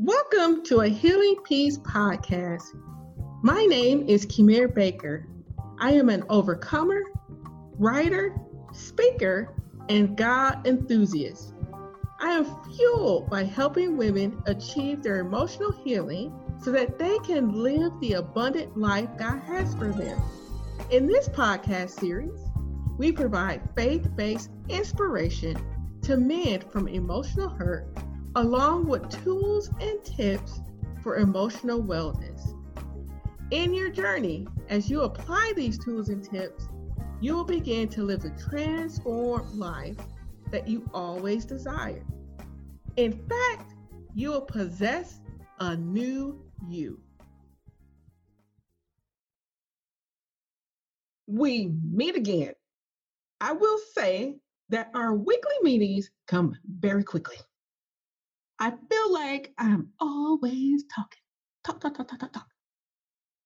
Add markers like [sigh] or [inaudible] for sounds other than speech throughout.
Welcome to a Healing Peace podcast. My name is Kimir Baker. I am an overcomer, writer, speaker, and God enthusiast. I am fueled by helping women achieve their emotional healing so that they can live the abundant life God has for them. In this podcast series, we provide faith based inspiration to mend from emotional hurt, along with tools and tips for emotional wellness. In your journey, as you apply these tools and tips, you will begin to live the transformed life that you always desired. In fact, you will possess a new you. We meet again. I will say that our weekly meetings come very quickly. I feel like I'm always talking. Talk, talk, talk, talk, talk, talk.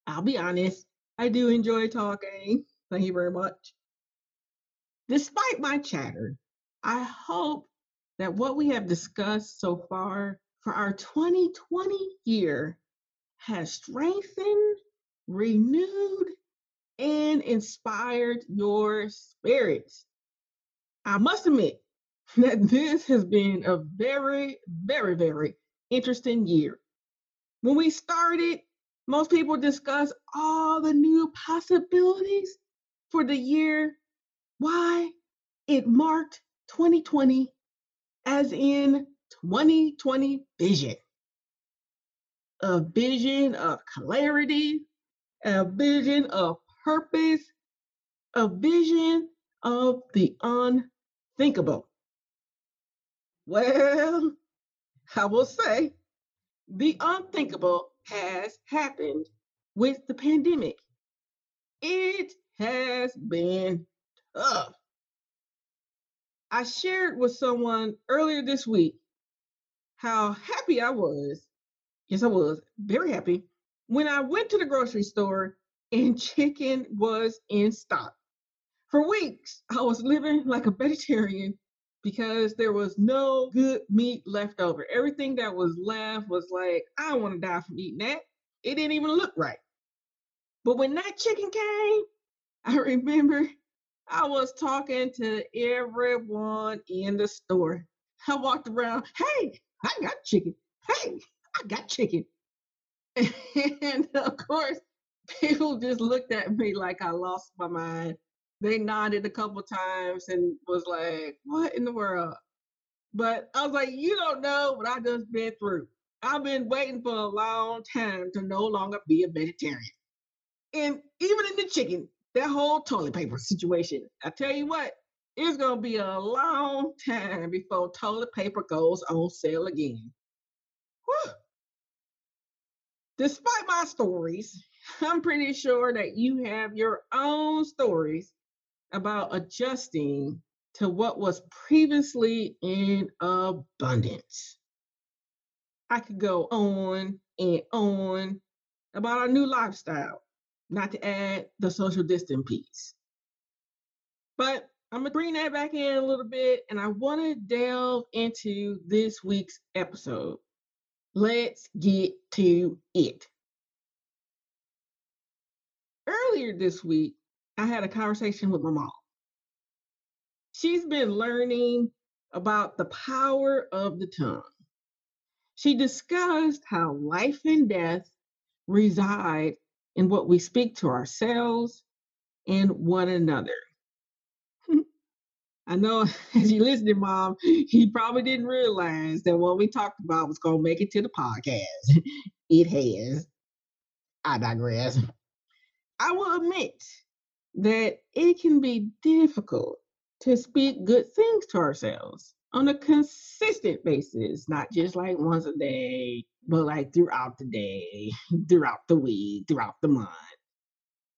I'll be honest, I do enjoy talking. Thank you very much. Despite my chatter, I hope that what we have discussed so far for our 2020 year has strengthened, renewed, and inspired your spirits. I must admit that this has been a very, very, very interesting year. When we started, most people discuss all the new possibilities for the year. Why? It marked 2020 as in 2020 vision. A vision of clarity, a vision of purpose, a vision of the unthinkable. Well, I will say the unthinkable has happened with the pandemic. It has been tough. I shared with someone earlier this week how happy I was. Yes, I was very happy when I went to the grocery store and [laughs] chicken was in stock. For weeks, I was living like a vegetarian because there was no good meat left over. Everything that was left was like, I want to die from eating that. It didn't even look right. But when that chicken came, [laughs] I remember I was talking to everyone in the store. I walked around, hey, I got chicken. Hey, I got chicken. [laughs] And of course, [laughs] people just looked at me like I lost my mind. They nodded a couple times and was like, what in the world? But I was like, you don't know what I just been through. I've been waiting for a long time to no longer be a vegetarian. And even in the chicken, that whole toilet paper situation, I tell you what, it's gonna be a long time before toilet paper goes on sale again. Whew. Despite my stories, I'm pretty sure that you have your own stories about adjusting to what was previously in abundance. I could go on and on about our new lifestyle, not to add the social distance piece. But I'm gonna bring that back in a little bit and I want to delve into this week's episode. Let's get to it. Earlier this week, I had a conversation with my mom. She's been learning about the power of the tongue. She discussed how life and death reside in what we speak to ourselves and one another. [laughs] I know [laughs] as you listening, Mom, he probably didn't realize that what we talked about was going to make it to the podcast. [laughs] it has. I digress. I will admit that it can be difficult to speak good things to ourselves on a consistent basis, not just like once a day, but like throughout the day, [laughs] throughout the week, throughout the month.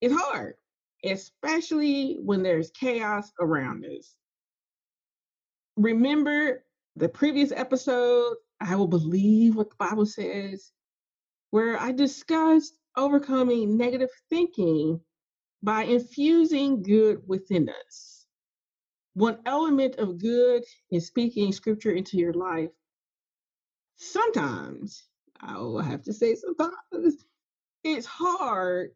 It's hard, especially when there's chaos around us. Remember the previous episode, I will believe what the Bible says, where I discussed overcoming negative thinking by infusing good within us. One element of good is speaking scripture into your life. Sometimes I will have to say sometimes it's hard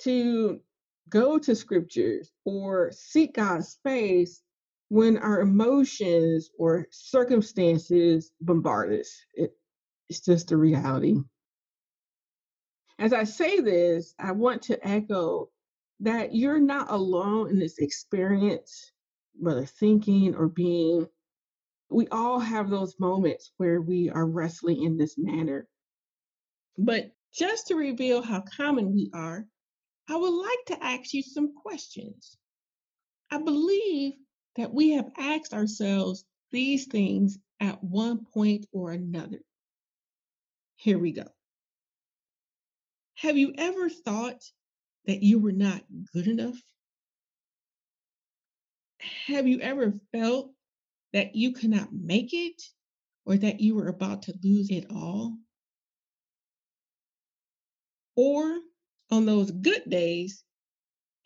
to go to scriptures or seek God's face when our emotions or circumstances bombard us. It, it's just a reality. As I say this, I want to echo that you're not alone in this experience, whether thinking or being. We all have those moments where we are wrestling in this manner. But just to reveal how common we are, I would like to ask you some questions. I believe that we have asked ourselves these things at one point or another. Here we go. Have you ever thought that you were not good enough? Have you ever felt that you could not make it or that you were about to lose it all? Or on those good days,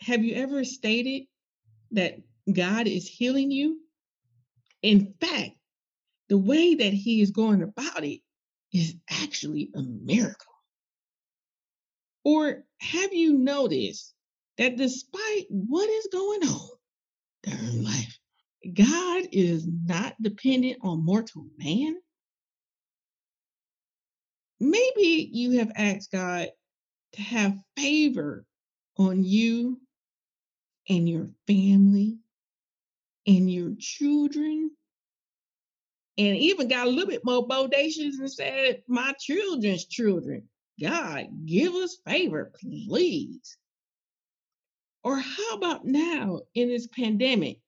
have you ever stated that God is healing you? In fact, the way that He is going about it is actually a miracle. Or have you noticed that despite what is going [laughs] on during life, God is not dependent on mortal man? Maybe you have asked God to have favor on you and your family and your children and even got a little bit more bodacious and said, My children's children. God, give us favor, please. Or how about now in this pandemic?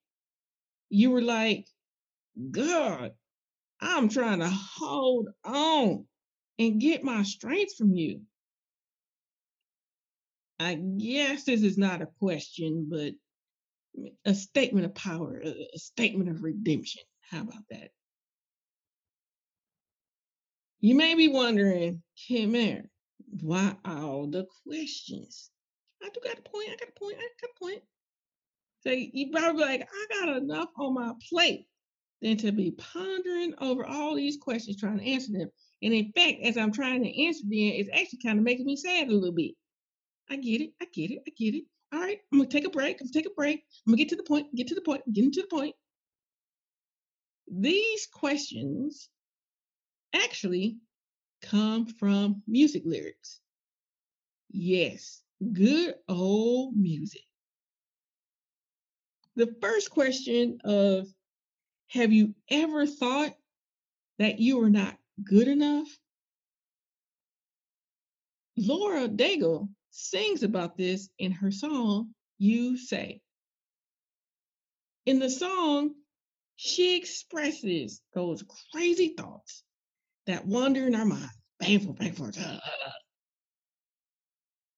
You were like, God, I'm trying to hold on and get my strength from you. I guess this is not a question, but a statement of power, a statement of redemption. How about that? You may be wondering, Kim Mary, why all the questions? I do got a point, I got a point, I got a point. So you probably like, I got enough on my plate than to be pondering over all these questions, trying to answer them. And in fact, as I'm trying to answer them, it's actually kind of making me sad a little bit. I get it, I get it, I get it. All right, I'm gonna take a break. I'm gonna take a break. I'm gonna get to the point, get to the point, getting to the point. These questions actually come from music lyrics. Yes, good old music. The first question of have you ever thought that you were not good enough? Lauren Daigle sings about this in her song, You Say. In the song, she expresses those crazy thoughts that wander in our mind. Painful, painful.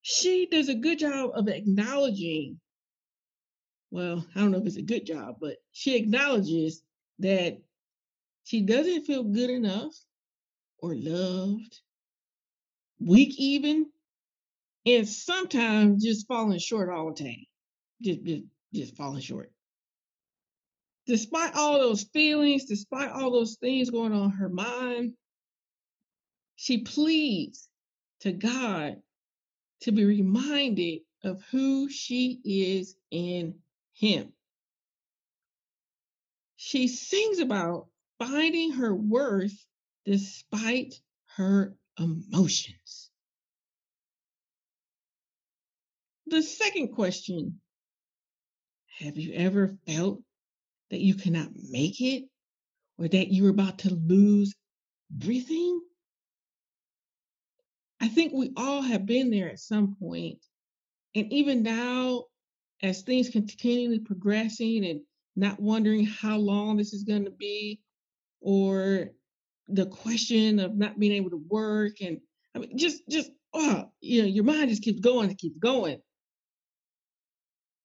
She does a good job of acknowledging, well, I don't know if it's a good job, but she acknowledges that she doesn't feel good enough or loved, weak even, and sometimes just falling short all the time. Just, just, just falling short. Despite all those feelings, despite all those things going on in her mind, she pleads to God to be reminded of who she is in Him. She sings about finding her worth despite her emotions. The second question Have you ever felt that you cannot make it or that you're about to lose everything? I think we all have been there at some point. And even now, as things continually progressing and not wondering how long this is going to be, or the question of not being able to work, and I mean, just, just, oh, you know, your mind just keeps going and keeps going.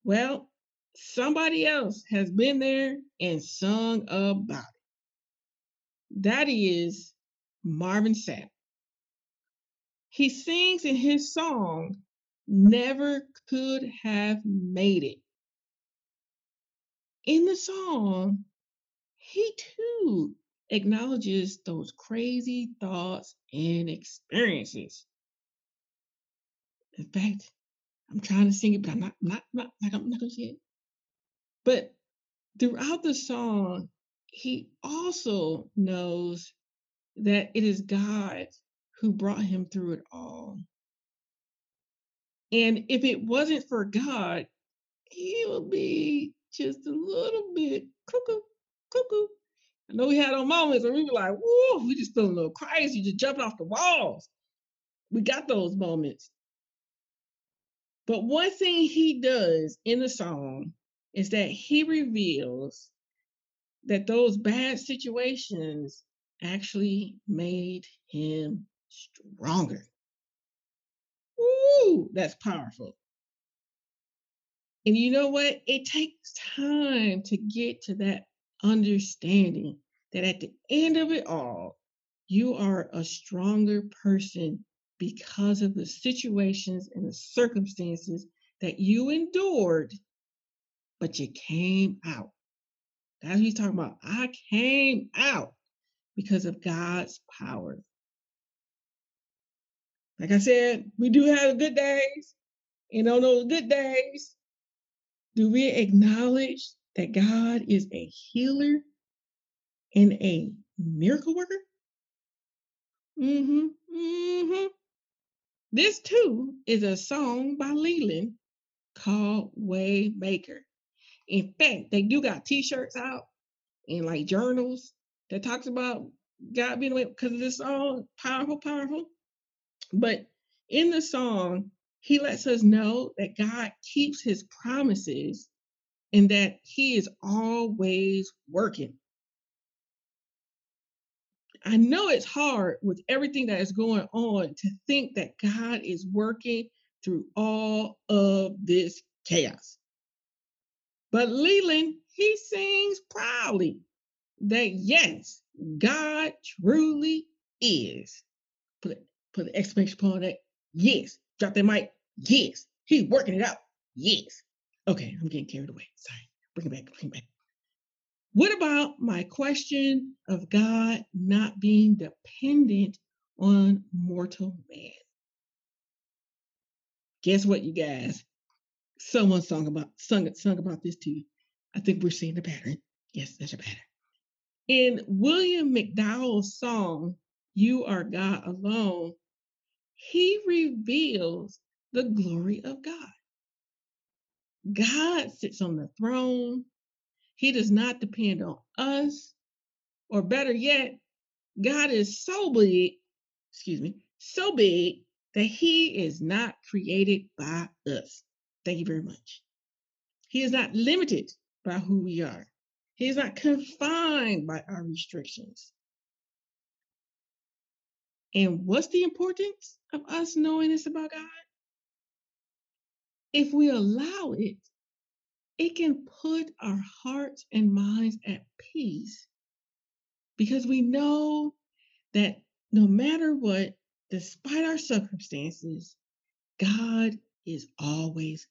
Well, somebody else has been there and sung about it. That is Marvin Sapp. He sings in his song, mm-hmm. Never Could Have Made It. In the song, he too acknowledges those crazy thoughts and experiences. In fact, I'm trying to sing it, but I'm not, not, not, like I'm not gonna sing it. But throughout the song, he also knows that it is God who brought him through it all. And if it wasn't for God, he would be just a little bit cuckoo, cuckoo. I know we had our moments where we were like, whoa, we just feeling a little crazy, just jumping off the walls. We got those moments. But one thing he does in the song is that he reveals that those bad situations actually made him stronger. Ooh, that's powerful. And you know what? It takes time to get to that understanding that at the end of it all, you are a stronger person because of the situations and the circumstances that you endured, but you came out. That's what he's talking about. I came out because of God's power. Like I said, we do have good days. And on those good days, do we acknowledge that God is a healer and a miracle worker? Mm-hmm. Mm-hmm. This too is a song by Leeland called Waymaker. In fact, they do got t-shirts out and like journals that talks about God being away because this song, powerful, powerful. But in the song, he lets us know that God keeps his promises and that he is always working. I know it's hard with everything that is going on to think that God is working through all of this chaos. But Leeland, he sings proudly that yes, God truly is. Put the exclamation point on that. Yes. Drop that mic. Yes. He's working it out. Yes. Okay, I'm getting carried away. Sorry. Bring it back. Bring it back. What about my question of God not being dependent on mortal man? Guess what, you guys? Someone sung about sung, sung about this too. I think we're seeing the pattern. Yes, there's a pattern. In William McDowell's song, You Are God Alone, he reveals the glory of God. God sits on the throne. He does not depend on us, or better yet, God is so big, excuse me, so big that he is not created by us. Thank you very much. He is not limited by who we are. He is not confined by our restrictions. And what's the importance of us knowing this about God? If we allow it, it can put our hearts and minds at peace because we know that no matter what, despite our circumstances, God is always.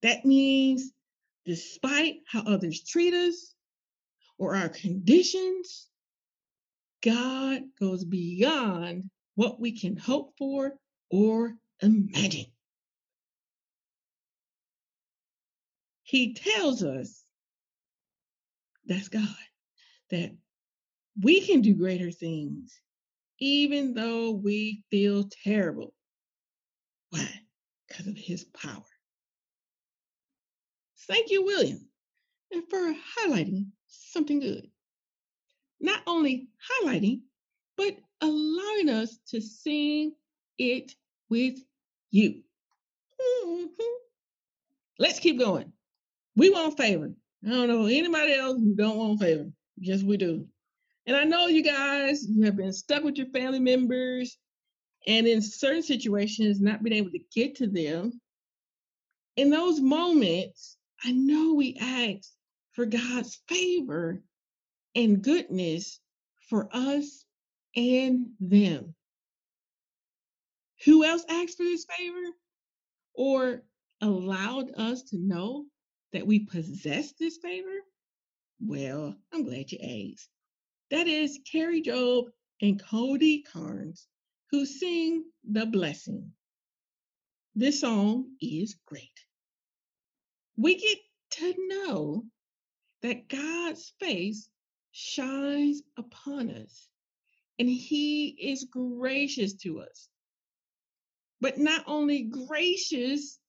That means, despite how others treat us or our conditions, God goes beyond what we can hope for or imagine. He tells us that's God, that we can do greater things even though we feel terrible. Why? Because of his power. Thank you, William, and for highlighting something good. Not only highlighting, but allowing us to sing it with you. Mhm. Let's keep going. We want favor. I don't know anybody else who don't want favor. Yes, we do. And I know you guys, you have been stuck with your family members and in certain situations not been able to get to them. In those moments, I know we ask for God's favor and goodness for us and them. Who else asked for this favor or allowed us to know that we possess this favor? Well, I'm glad you asked. That is Kari Jobe and Cody Carnes who sing The Blessing. This song is great. We get to know that God's face shines upon us and he is gracious to us. But not only gracious,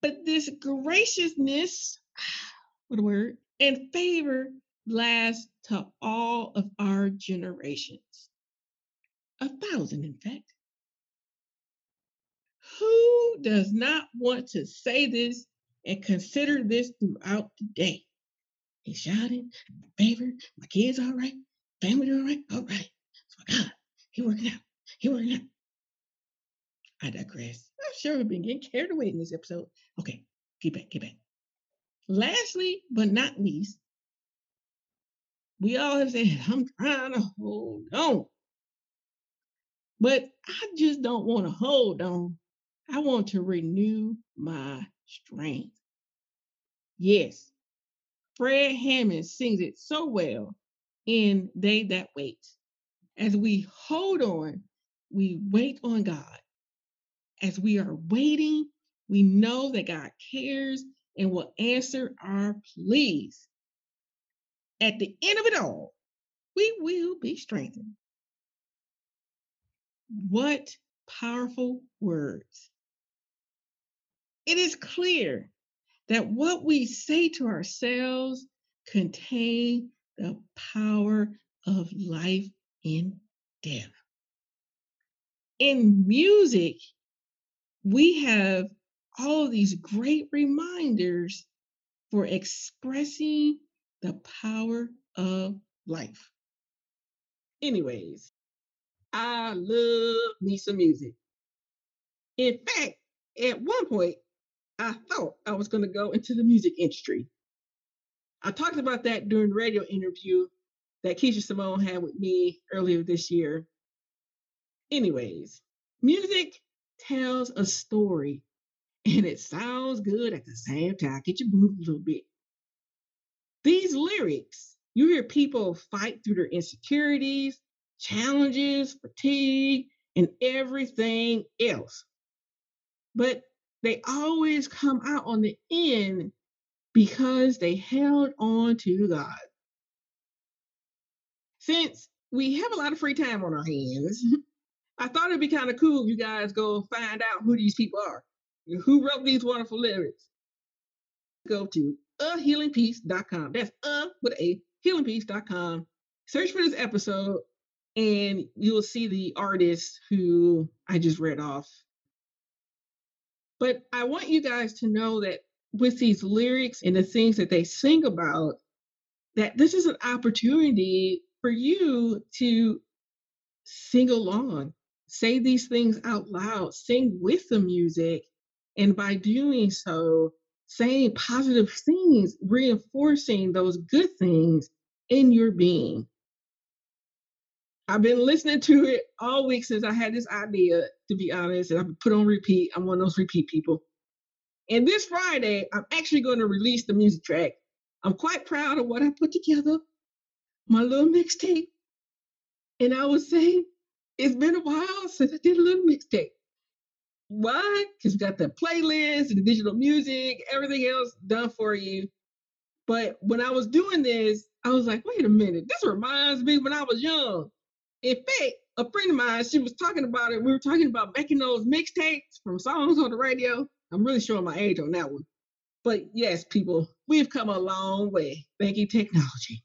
but this graciousness, [sighs] what a word, and favor lasts to all of our generations. A thousand, in fact. Who does not want to say this and consider this throughout the day? He's shouting, favor, my kids all right, family doing all right, all right. So God, he working out, he working out. I digress. I'm sure we've been getting carried away in this episode. Okay, get back, get back. Lastly, but not least, we all have said, I'm trying to hold on. But I just don't want to hold on. I want to renew my strength. Yes, Fred Hammond sings it so well in They That Wait. As we hold on, we wait on God. As we are waiting, we know that God cares and will answer our pleas. At the end of it all, we will be strengthened. What powerful words. It is clear that what we say to ourselves contain the power of life and death. In music, we have all these great reminders for expressing the power of life. Anyways, I love me some music. In fact, at one point, I thought I was going to go into the music industry. I talked about that during the radio interview that Keisha Simone had with me earlier this year. Anyways, music tells a story and it sounds good at the same time. Get you moving a little bit. These lyrics, you hear people fight through their insecurities, challenges, fatigue, and everything else. But they always come out on the end because they held on to God. Since we have a lot of free time on our hands, [laughs] I thought it'd be kind of cool if you guys go find out who these people are, who wrote these wonderful lyrics. Go to ahealingpeace.com. That's uh with a healingpeace.com. Search for this episode and you'll see the artist who I just read off but I want you guys to know that with these lyrics and the things that they sing about, that this is an opportunity for you to sing along, say these things out loud, sing with the music. And by doing so, saying positive things, reinforcing those good things in your being. I've been listening to it all week since I had this idea, to be honest, and I've put on repeat. I'm one of those repeat people. And this Friday, I'm actually going to release the music track. I'm quite proud of what I put together, my little mixtape. And I would say it's been a while since I did a little mixtape. Why? Because we got the playlist, the digital music, everything else done for you. But when I was doing this, I was like, wait a minute, this reminds me when I was young. In fact, a friend of mine, she was talking about it. We were talking about making those mixtapes from songs on the radio. I'm really showing my age on that one. But yes, people, we've come a long way. Thank you, technology.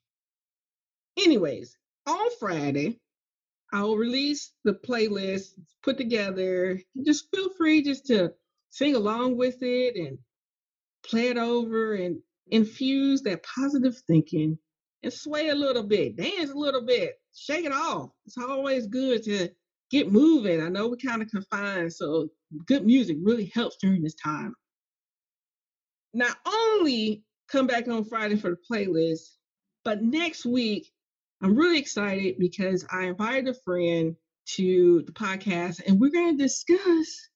Anyways, on Friday, I will release the playlist put together. Just feel free just to sing along with it and play it over and infuse that positive thinking and sway a little bit, dance a little bit, shake it off. It's always good to get moving. I know we're kind of confined, so good music really helps during this time. Not only come back on Friday for the playlist, but next week, I'm really excited because I invited a friend to the podcast and we're going to discuss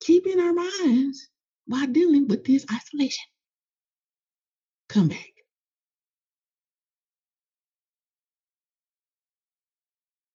keeping our minds while dealing with this isolation. Come back.